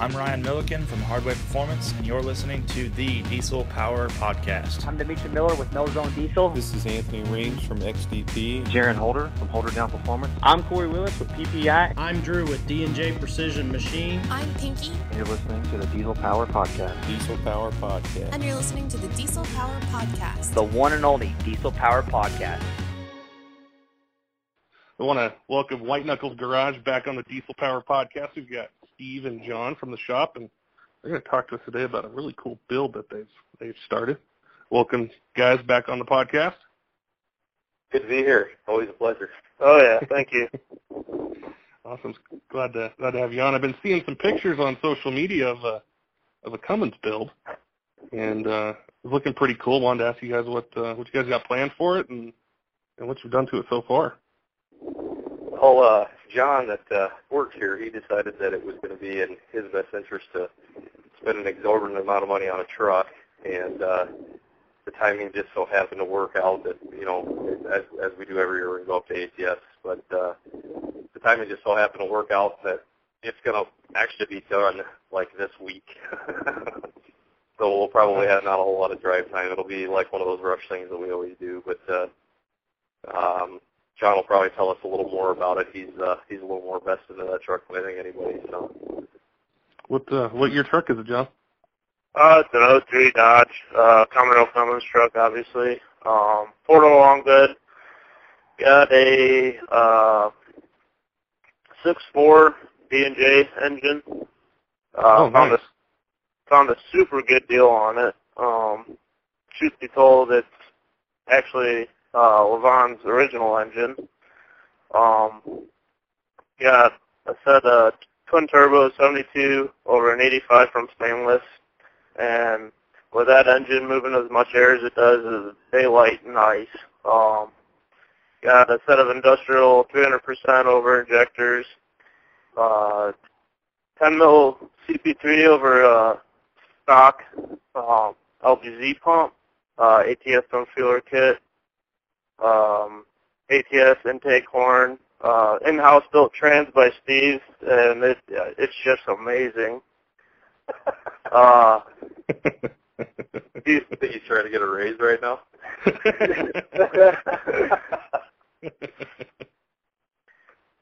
I'm Ryan Milliken from Hardway Performance, and you're listening to the Diesel Power Podcast. I'm Dimitri Miller with No Zone Diesel. This is Anthony Reams from XDP. Jaron Holder from Holderdown Performance. I'm Corey Willis with PPI. I'm Drew with D&J Precision Machine. I'm Pinky. And you're listening to the Diesel Power Podcast. Diesel Power Podcast. And you're listening to the Diesel Power Podcast. The one and only Diesel Power Podcast. I want to welcome White Knuckles Garage back on the Diesel Power Podcast. We've got Steve and John from the shop, and they're going to talk to us today about a really cool build that they've they've started. Welcome, guys, back on the podcast. Good to be here. Always a pleasure. Oh yeah, thank you. awesome. Glad to glad to have you on. I've been seeing some pictures on social media of a of a Cummins build, and uh, it's looking pretty cool. Wanted to ask you guys what uh, what you guys got planned for it, and and what you've done to it so far. Well, uh, John that uh, works here, he decided that it was going to be in his best interest to spend an exorbitant amount of money on a truck, and uh, the timing just so happened to work out that you know, as as we do every year, we go up to ATS, but uh, the timing just so happened to work out that it's going to actually be done like this week. so we'll probably have not a whole lot of drive time. It'll be like one of those rush things that we always do, but. uh um, John will probably tell us a little more about it. He's uh, he's a little more vested in that truck than I think anybody. So, what uh, what your truck is it, John? Uh, it's an 03 Dodge, uh, common rail Cummins truck, obviously. Um, pulled along good. Got a uh, 6.4 D&J engine. Uh, oh, found nice. a found a super good deal on it. Um, truth be told, it's actually uh, Levon's original engine. Um, got a set of twin turbo 72 over an 85 from stainless, and with that engine moving as much air as it does is daylight and ice. Um, got a set of industrial 300% over injectors, uh, 10 mil CP3 over uh, stock um, LBZ pump, uh, ATS from fueler kit, um, ATS intake horn, uh, in-house built trans by Steve, and it, uh, it's just amazing. Uh, you he's trying to get a raise right now?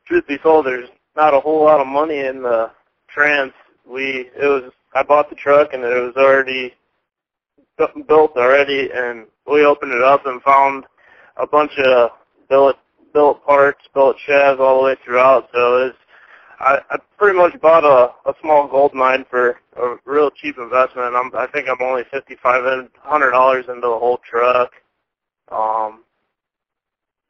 truth be told, there's not a whole lot of money in the trans. We it was I bought the truck and it was already bu- built already, and we opened it up and found a bunch of billet billet parts, billet shafts all the way throughout. So it's I, I pretty much bought a, a small gold mine for a real cheap investment. I'm I think I'm only fifty five hundred dollars into the whole truck. Um,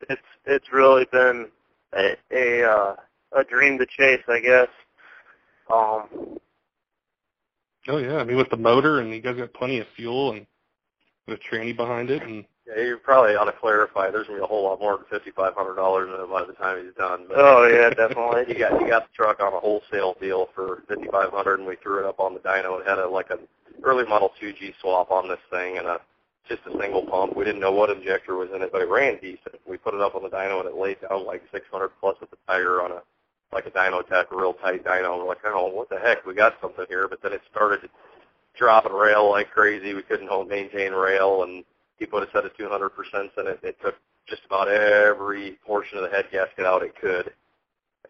it's it's really been a a, uh, a dream to chase, I guess. Um, Oh yeah, I mean with the motor and you guys got plenty of fuel and a tranny behind it and Yeah, you probably ought to clarify. There's gonna be a whole lot more than fifty five hundred dollars in it by the time he's done. But oh yeah, definitely. you got you got the truck on a wholesale deal for fifty five hundred, and we threw it up on the dyno. It had a like an early model two G swap on this thing and a just a single pump. We didn't know what injector was in it, but it ran decent. We put it up on the dyno and it laid down like six hundred plus with the tire on a like a dyno tech, a real tight dyno. We're like, oh, what the heck? We got something here. But then it started dropping rail like crazy. We couldn't hold maintain rail, and he put a set of 200% in it. It took just about every portion of the head gasket out it could.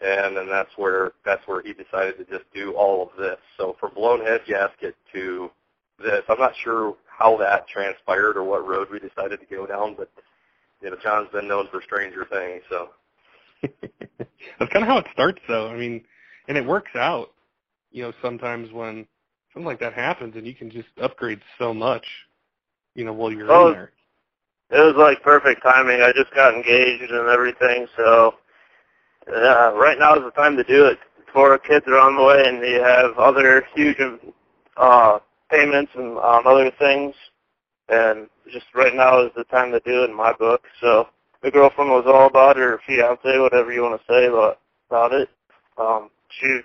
And then that's where that's where he decided to just do all of this. So from blown head gasket to this, I'm not sure how that transpired or what road we decided to go down, but you know, John's been known for stranger things, so that's kind of how it starts though. I mean, and it works out. You know, sometimes when something like that happens and you can just upgrade so much, you know, while you're Oh, in there. it was like perfect timing. I just got engaged and everything, so uh, right now is the time to do it before kids are on the way and you have other huge uh, payments and um, other things. And just right now is the time to do it in my book. So the girlfriend was all about her fiance, whatever you want to say about about it. Um, she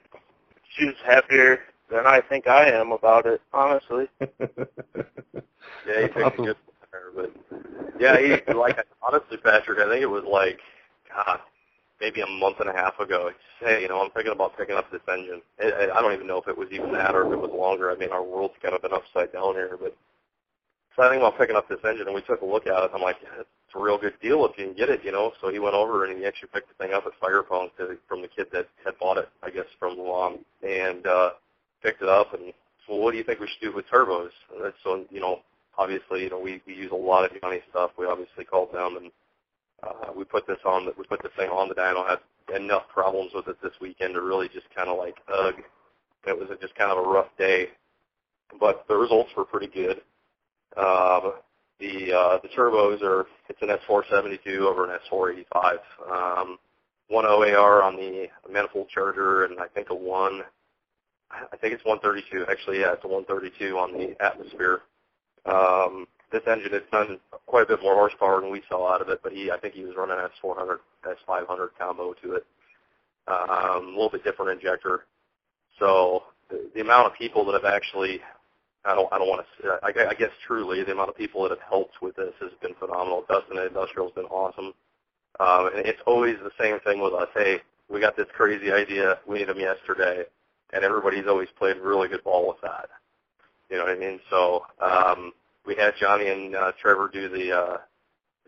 she was happier than I think I am about it, honestly. yeah, he That's picked a good tire, but yeah, he like honestly, Patrick, I think it was like God, maybe a month and a half ago. He said, hey, you know, I'm thinking about picking up this engine. I, I don't even know if it was even that or if it was longer. I mean, our world's kind of been upside down here, but so I think about picking up this engine, and we took a look at it. I'm like, yeah, it's a real good deal if you can get it, you know. So he went over and he actually picked the thing up at Fire Punk to, from the kid that had bought it, I guess, from Luan, and uh, picked it up. And so, what do you think we should do with turbos? And so, you know, obviously, you know, we, we use a lot of Johnny stuff. We obviously called them and uh, we put this on. We put this thing on the dyno. Had enough problems with it this weekend to really just kind of like ugh. It was just kind of a rough day, but the results were pretty good. Um, the uh, the turbos are it's an S472 over an S485. Um, one OAR on the manifold charger, and I think a one. I think it's 132. Actually, yeah, it's a 132 on the atmosphere. Um, this engine has done quite a bit more horsepower than we saw out of it, but he I think he was running S400, S500 combo to it. Um, a little bit different injector. So the, the amount of people that have actually I don't I don't want to I, I guess truly the amount of people that have helped with this has been phenomenal. Dustin Industrial has been awesome. Um, and it's always the same thing with us. Hey, we got this crazy idea. We need them yesterday, and everybody's always played really good ball with that. You know what I mean? So um, we had Johnny and uh, Trevor do the uh,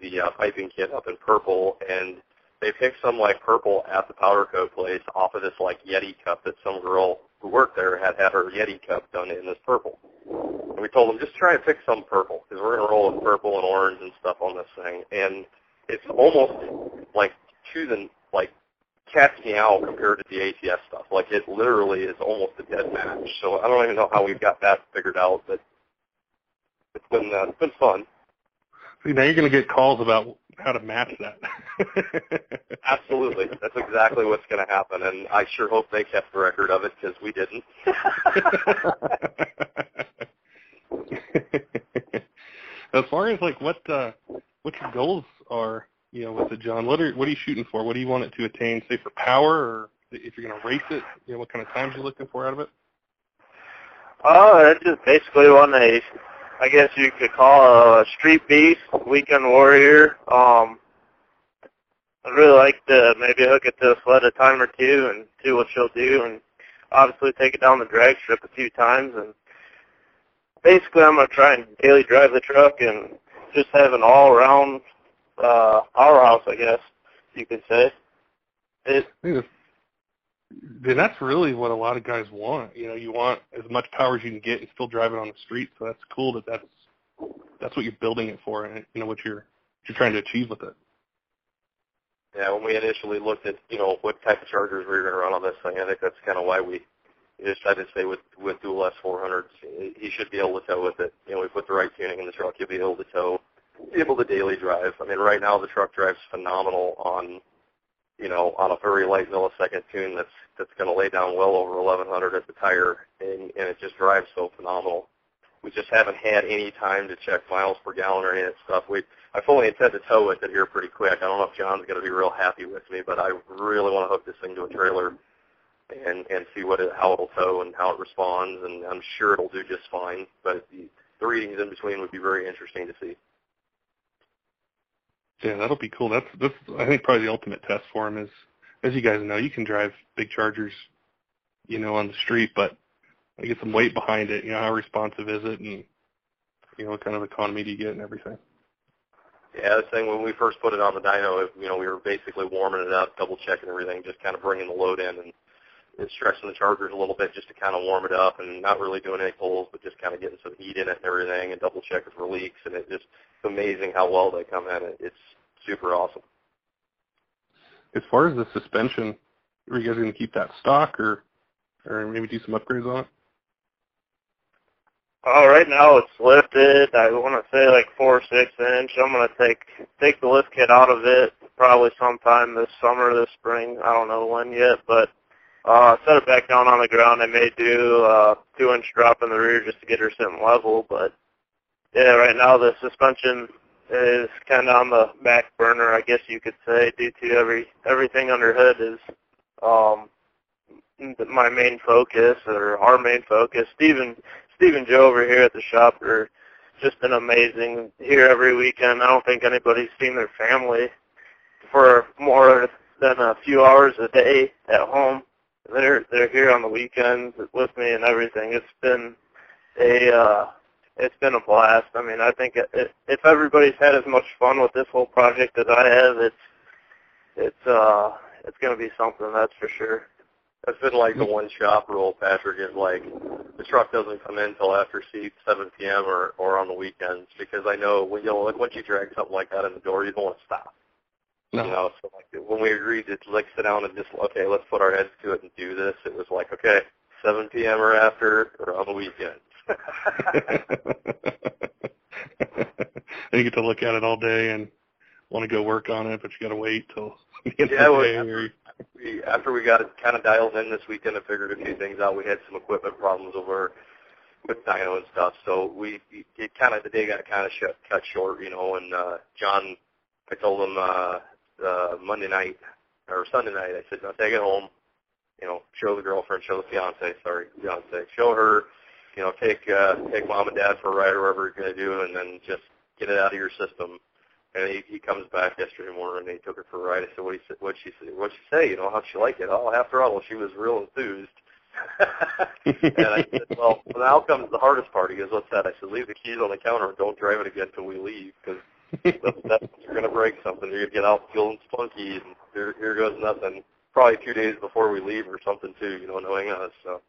the uh, piping kit up in purple, and they picked some like purple at the powder coat place off of this like Yeti cup that some girl who worked there had had her Yeti cup done in this purple. And we told them just try and pick some purple because we're gonna roll with purple and orange and stuff on this thing, and it's almost like to the like cat's meow compared to the ATS stuff. Like it literally is almost a dead match. So I don't even know how we've got that figured out, but it's been uh, it's been fun. See, now you're going to get calls about how to match that. Absolutely, that's exactly what's going to happen, and I sure hope they kept the record of it because we didn't. as far as like what uh, what your goals are, the John, what are what are you shooting for? What do you want it to attain? Say for power, or if you're going to race it, you know, what kind of times you're looking for out of it? Oh, uh, I just basically want a, I guess you could call a street beast, weekend warrior. Um, I'd really like to maybe hook it to a sled a time or two and see what she'll do, and obviously take it down the drag strip a few times. And basically, I'm gonna try and daily drive the truck and just have an all-around uh, powerhouse, I guess you could say. It, then that's really what a lot of guys want. You know, you want as much power as you can get and still drive it on the street. So that's cool that that's that's what you're building it for, and you know what you're what you're trying to achieve with it. Yeah, when we initially looked at you know what type of chargers we were going to run on this thing, I think that's kind of why we decided to stay with with dual S400s. He should be able to tow with it. You know, we put the right tuning in the truck, he'll be able to tow, able to daily drive. I mean, right now the truck drives phenomenal on you know, on a very light millisecond tune that's that's going to lay down well over 1100 at the tire, and, and it just drives so phenomenal. We just haven't had any time to check miles per gallon or any of that stuff. We I fully intend to tow it here pretty quick. I don't know if John's going to be real happy with me, but I really want to hook this thing to a trailer and and see what it, how it'll tow and how it responds, and I'm sure it'll do just fine. But the, the readings in between would be very interesting to see. Yeah, that'll be cool. That's that's I think probably the ultimate test for him is, as you guys know, you can drive big chargers, you know, on the street, but I get some weight behind it. You know, how responsive is it, and you know, what kind of economy do you get and everything. Yeah, the thing when we first put it on the dyno, you know, we were basically warming it up, double checking everything, just kind of bringing the load in and, and stressing the chargers a little bit just to kind of warm it up and not really doing any pulls, but just kind of getting some heat in it and everything and double checking for leaks. And it just amazing how well they come in. It, it's super awesome. As far as the suspension, are you guys going to keep that stock or or maybe do some upgrades on it? Oh, right now it's lifted. I want to say like four or six inch. I'm gonna take take the lift kit out of it probably sometime this summer, this spring. I don't know when yet, but uh, set it back down on the ground. I may do a two inch drop in the rear just to get her sitting level, but yeah, right now the suspension is kind of on the back burner, I guess you could say, due to every everything under hood is um, my main focus or our main focus. Stephen, Steve and Joe over here at the shop are just been amazing here every weekend. I don't think anybody's seen their family for more spend a few hours a day at home. They're they're here on the weekends with me and everything. It's been a uh, it's been a blast. I mean, I think it, it, if everybody's had as much fun with this whole project as I have, it's it's uh it's going to be something that's for sure. That's been like the one shop rule, Patrick, is like the truck doesn't come in until after 7 p.m. or or on the weekends because I know when you like once you drag something like that in the door, you don't want to stop. No. You know, so like when we agreed to like sit down and just okay, let's put our heads to it and do this, it was like okay, 7 p.m. or after or on the weekend. and you get to look at it all day and want to go work on it, but you got to wait till the end Yeah, of the day. after- we, after we got it kind of dialed in this weekend and figured a few things out, we had some equipment problems over with dyno and stuff. So we it kind of the day got kind of shut, cut short, you know. And uh, John, I told him uh, uh, Monday night or Sunday night, I said, "No, take it home. You know, show the girlfriend, show the fiance, sorry, fiance, show her. You know, take uh, take mom and dad for a ride or whatever you're gonna do, and then just get it out of your system." And he, he comes back yesterday morning and he took her for a ride. I said, what did he, what'd she say? What'd she say? You know, how'd she like it? Oh, after all, she was real enthused. and I said, well, now comes the hardest part. He goes, what's that? I said, leave the keys on the counter and don't drive it again until we leave because that's, you're going to break something. You're going to get out feeling spunky and here, here goes nothing. Probably two days before we leave or something too, you know, knowing us. So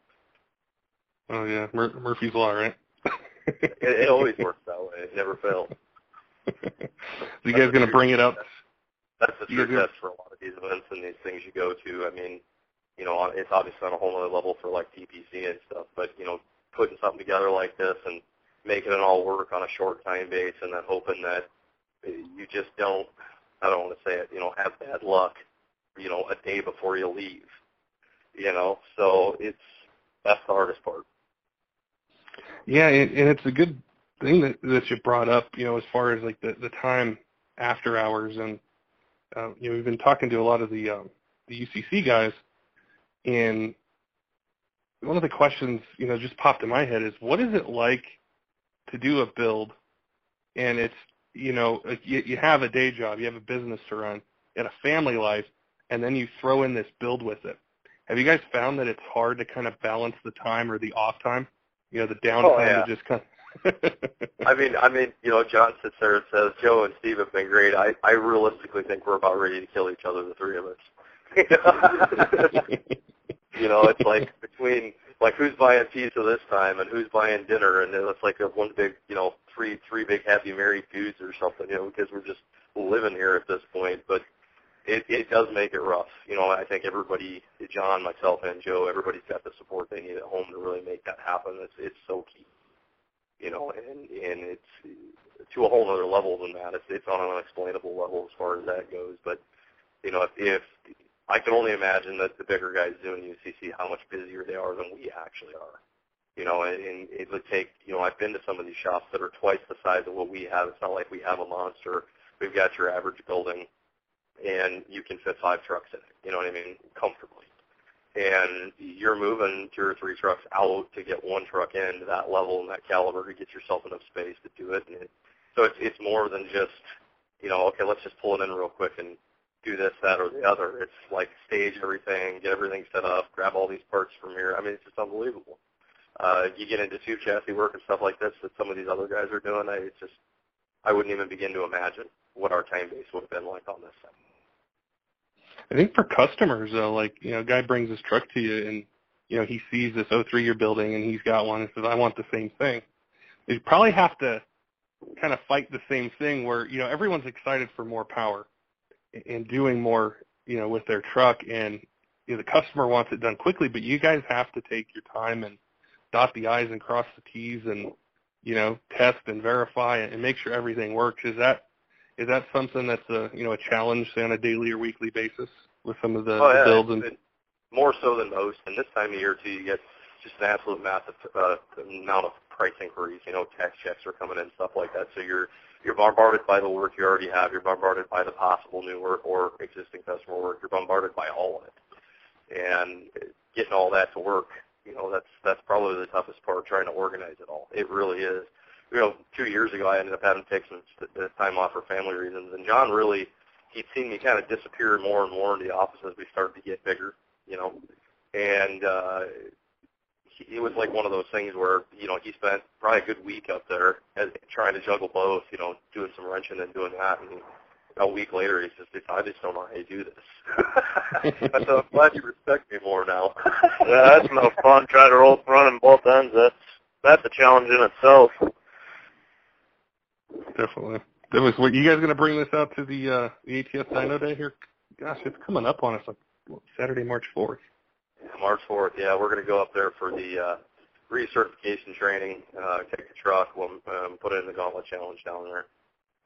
oh yeah, Mur- Murphy's law, right? it, it always works that way. It never fails. you guys gonna bring it up? That's the true test for a lot of these events and these things you go to. I mean, you know, it's obviously on a whole other level for like TPC and stuff, but you know, putting something together like this and making it all work on a short time base and then hoping that you just don't, I don't want to say it, you know, have bad luck, you know, a day before you leave. You know, so it's that's the hardest part. Yeah, and, and it's a good thing that that you brought up. You know, as far as like the the time after hours, and uh, you know, we've been talking to a lot of the um, the UCC guys, and one of the questions you know just popped in my head is, what is it like to do a build, and it's you know you, you have a day job, you have a business to run, and a family life, and then you throw in this build with it. Have you guys found that it's hard to kind of balance the time or the off time? You know, the downtime oh, yeah. to just kind of I mean, I mean, you know, John sits there and says, Joe and Steve have been great. I, I realistically think we're about ready to kill each other, the three of us. you know, it's like between like who's buying pizza this time and who's buying dinner, and then it's like a one big, you know, three three big happy married feuds or something. You know, because we're just living here at this point. But it it does make it rough. You know, I think everybody, John, myself, and Joe, everybody's got the support they need at home to really make that happen. It's it's so key you know, and and it's to a whole other level than that. It's it's on an unexplainable level as far as that goes. But you know, if, if I can only imagine that the bigger guys doing UCC, how much busier they are than we actually are. You know, and, and it would take. You know, I've been to some of these shops that are twice the size of what we have. It's not like we have a monster. We've got your average building, and you can fit five trucks in it. You know what I mean, comfortably and you're moving two or three trucks out to get one truck in to that level and that caliber to get yourself enough space to do it. And it so it's it's more than just you know okay let's just pull it in real quick and do this that or the other. It's like stage everything, get everything set up, grab all these parts from here. I mean it's just unbelievable. Uh, you get into tube chassis work and stuff like this that some of these other guys are doing. I it's just I wouldn't even begin to imagine what our time base would have been like on this side. I think for customers though, like you know, a guy brings his truck to you and you know he sees this 03 you're building and he's got one and says, "I want the same thing." You probably have to kind of fight the same thing where you know everyone's excited for more power and doing more you know with their truck and you know, the customer wants it done quickly, but you guys have to take your time and dot the i's and cross the t's and you know test and verify and make sure everything works. Is that is that something that's a you know a challenge say on a daily or weekly basis with some of the, oh, the yeah, builds and it- more so than most. And this time of year too, you get just an absolute massive uh, amount of price inquiries. You know, tax checks are coming in, stuff like that. So you're you're bombarded by the work you already have. You're bombarded by the possible new work or existing customer work. You're bombarded by all of it, and getting all that to work. You know, that's that's probably the toughest part, trying to organize it all. It really is. You know, two years ago, I ended up having to take some uh, time off for family reasons, and John really he'd seen me kind of disappear more and more in the office as we started to get bigger, you know, and uh, it was like one of those things where you know he spent probably a good week up there as, trying to juggle both, you know, doing some wrenching and doing that, and a week later he says, "I just don't know how you do this." I said, "I'm glad you respect me more now." yeah, that's no fun. Try to roll running both ends. That's that's a challenge in itself. Definitely. That was what you guys going to bring this out to the uh, the ATS Dyno Day here? Gosh, it's coming up on us like Saturday, March fourth. March fourth. Yeah, we're going to go up there for the uh, recertification training. Uh, take the truck, we'll um, put it in the Gauntlet Challenge down there.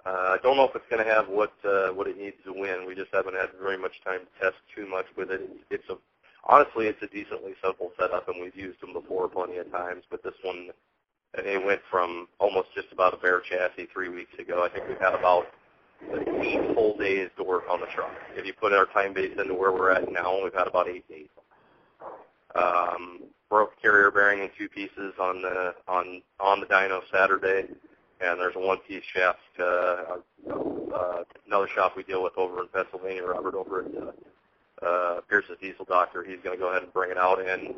Uh, I don't know if it's going to have what uh, what it needs to win. We just haven't had very much time to test too much with it. It's a honestly, it's a decently simple setup, and we've used them before plenty of times. But this one, it went from almost just about a bare chassis three weeks ago. I think we've had about eight full days to work on the truck. If you put our time base into where we're at now, we've had about eight days. Um, broke carrier bearing in two pieces on the on on the dyno Saturday and there's a one-piece shaft. Uh, uh, another shop we deal with over in Pennsylvania, Robert over at uh, uh, Pierce's Diesel Doctor. He's going to go ahead and bring it out, and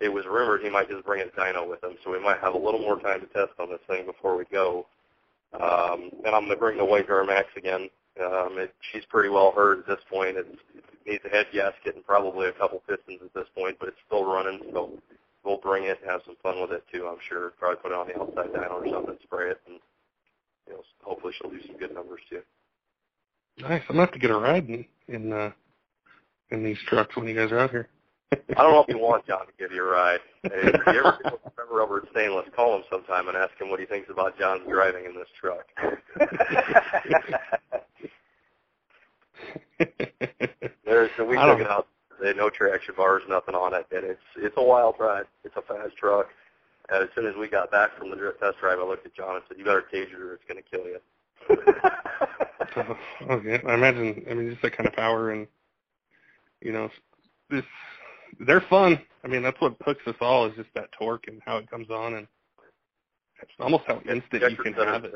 it was rumored he might just bring a dyno with him, so we might have a little more time to test on this thing before we go. Um, and I'm going to bring the White Max again. Um, it, she's pretty well hurt at this point. It needs a head gasket and probably a couple pistons at this point, but it's still running, so we'll bring it and have some fun with it too. I'm sure. Probably put it on the outside dyno or something, spray it, and you know, hopefully she'll do some good numbers too. Nice. I'm gonna have to get a ride in in, uh, in these trucks when you guys are out here. I don't know if you want John to give you a ride. If you ever remember over at Stainless, call him sometime and ask him what he thinks about John's driving in this truck. There's we took it out. They no traction bars, nothing on it, and it's it's a wild ride. It's a fast truck. And as soon as we got back from the drift test drive, I looked at John and said, "You better cage it, or it's going to kill you." oh, okay. I imagine. I mean, just that kind of power, and you know, this they're fun. I mean, that's what hooks us all is just that torque and how it comes on, and it's almost how instant you can have it.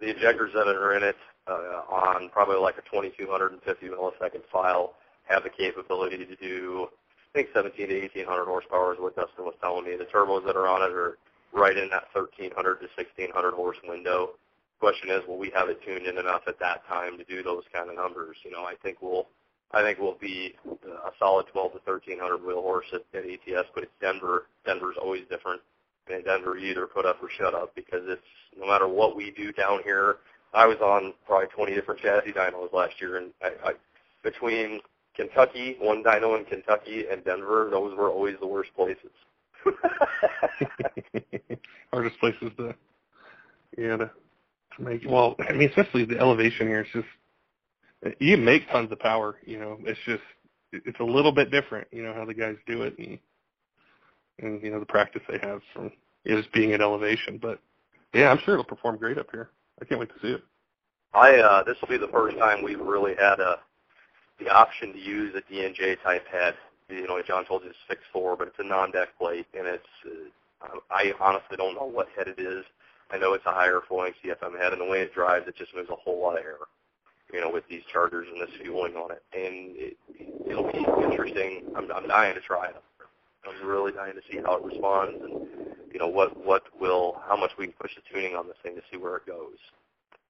The injectors that are in it uh, on probably like a 2250 millisecond file have the capability to do, I think 17 to 1800 horsepower is what Dustin was telling me. The turbos that are on it are right in that 1300 to 1600 horse window. Question is, will we have it tuned in enough at that time to do those kind of numbers? You know, I think we'll, I think we'll be a solid 12 to 1300 wheel horse at, at ATS, but it's Denver. Denver's always different. And Denver, either put up or shut up because it's no matter what we do down here. I was on probably 20 different chassis dynos last year, and I, I between Kentucky, one dyno in Kentucky, and Denver, those were always the worst places. Hardest places to, yeah, to, to make. Well, I mean, especially the elevation here. It's just you make tons of power. You know, it's just it's a little bit different. You know how the guys do it, and and you know the practice they have from is being at elevation. But yeah, I'm sure it'll perform great up here. I can't wait to see it. I uh, this will be the first time we've really had a the option to use a D&J type head. You know, John told you it's six four, but it's a non-deck plate, and it's. Uh, I honestly don't know what head it is. I know it's a higher flowing CFM head, and the way it drives, it just moves a whole lot of air. You know, with these chargers and this fueling on it, and it, it'll be interesting. I'm, I'm dying to try it. I'm really dying to see how it responds, and you know what what will how much we can push the tuning on this thing to see where it goes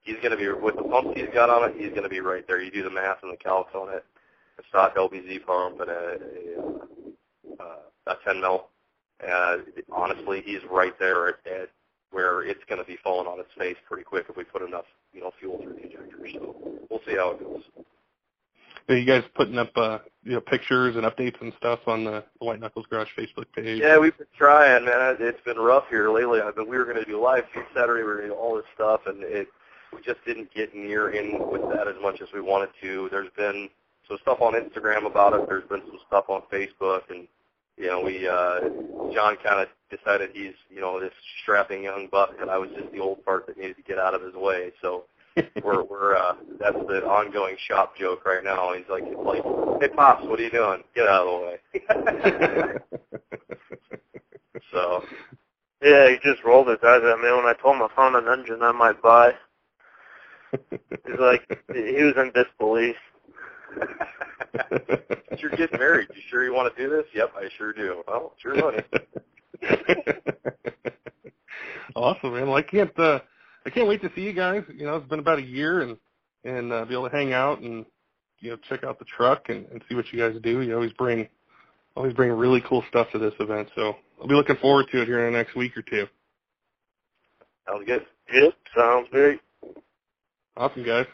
he's going to be with the pumps he's got on it. He's going to be right there. You do the math and the calcs on it. A stock LBZ pump and a, a, uh, a 10 mil. Uh, honestly, he's right there at, at where it's going to be falling on its face pretty quick if we put enough, you know, fuel through the injector. So we'll see how it goes. Are you guys putting up uh, you know pictures and updates and stuff on the White Knuckles Garage Facebook page? Yeah, we've been trying, man. It's been rough here lately. I mean, we were going to do live Saturday. We were going to do all this stuff, and it we just didn't get near in with that as much as we wanted to. There's been some stuff on Instagram about it. There's been some stuff on Facebook, and you know, we uh, John kind of decided he's you know this strapping young buck, and I was just the old part that needed to get out of his way. So we're we're uh, that's the ongoing shop joke right now. He's like, it's like, hey pops, what are you doing? Get out of the way. so. Yeah, he just rolled his eyes I mean, when I told him I found an engine I might buy, He's like, he was in disbelief. You're getting married. You sure you want to do this? Yep, I sure do. Well, it's your money. awesome, man. Well, I can't. Uh, I can't wait to see you guys. You know, it's been about a year, and and uh, be able to hang out and you know check out the truck and, and see what you guys do. You always bring always bring really cool stuff to this event, so I'll be looking forward to it here in the next week or two. Sounds good. Yep, sounds great. Awesome, guys.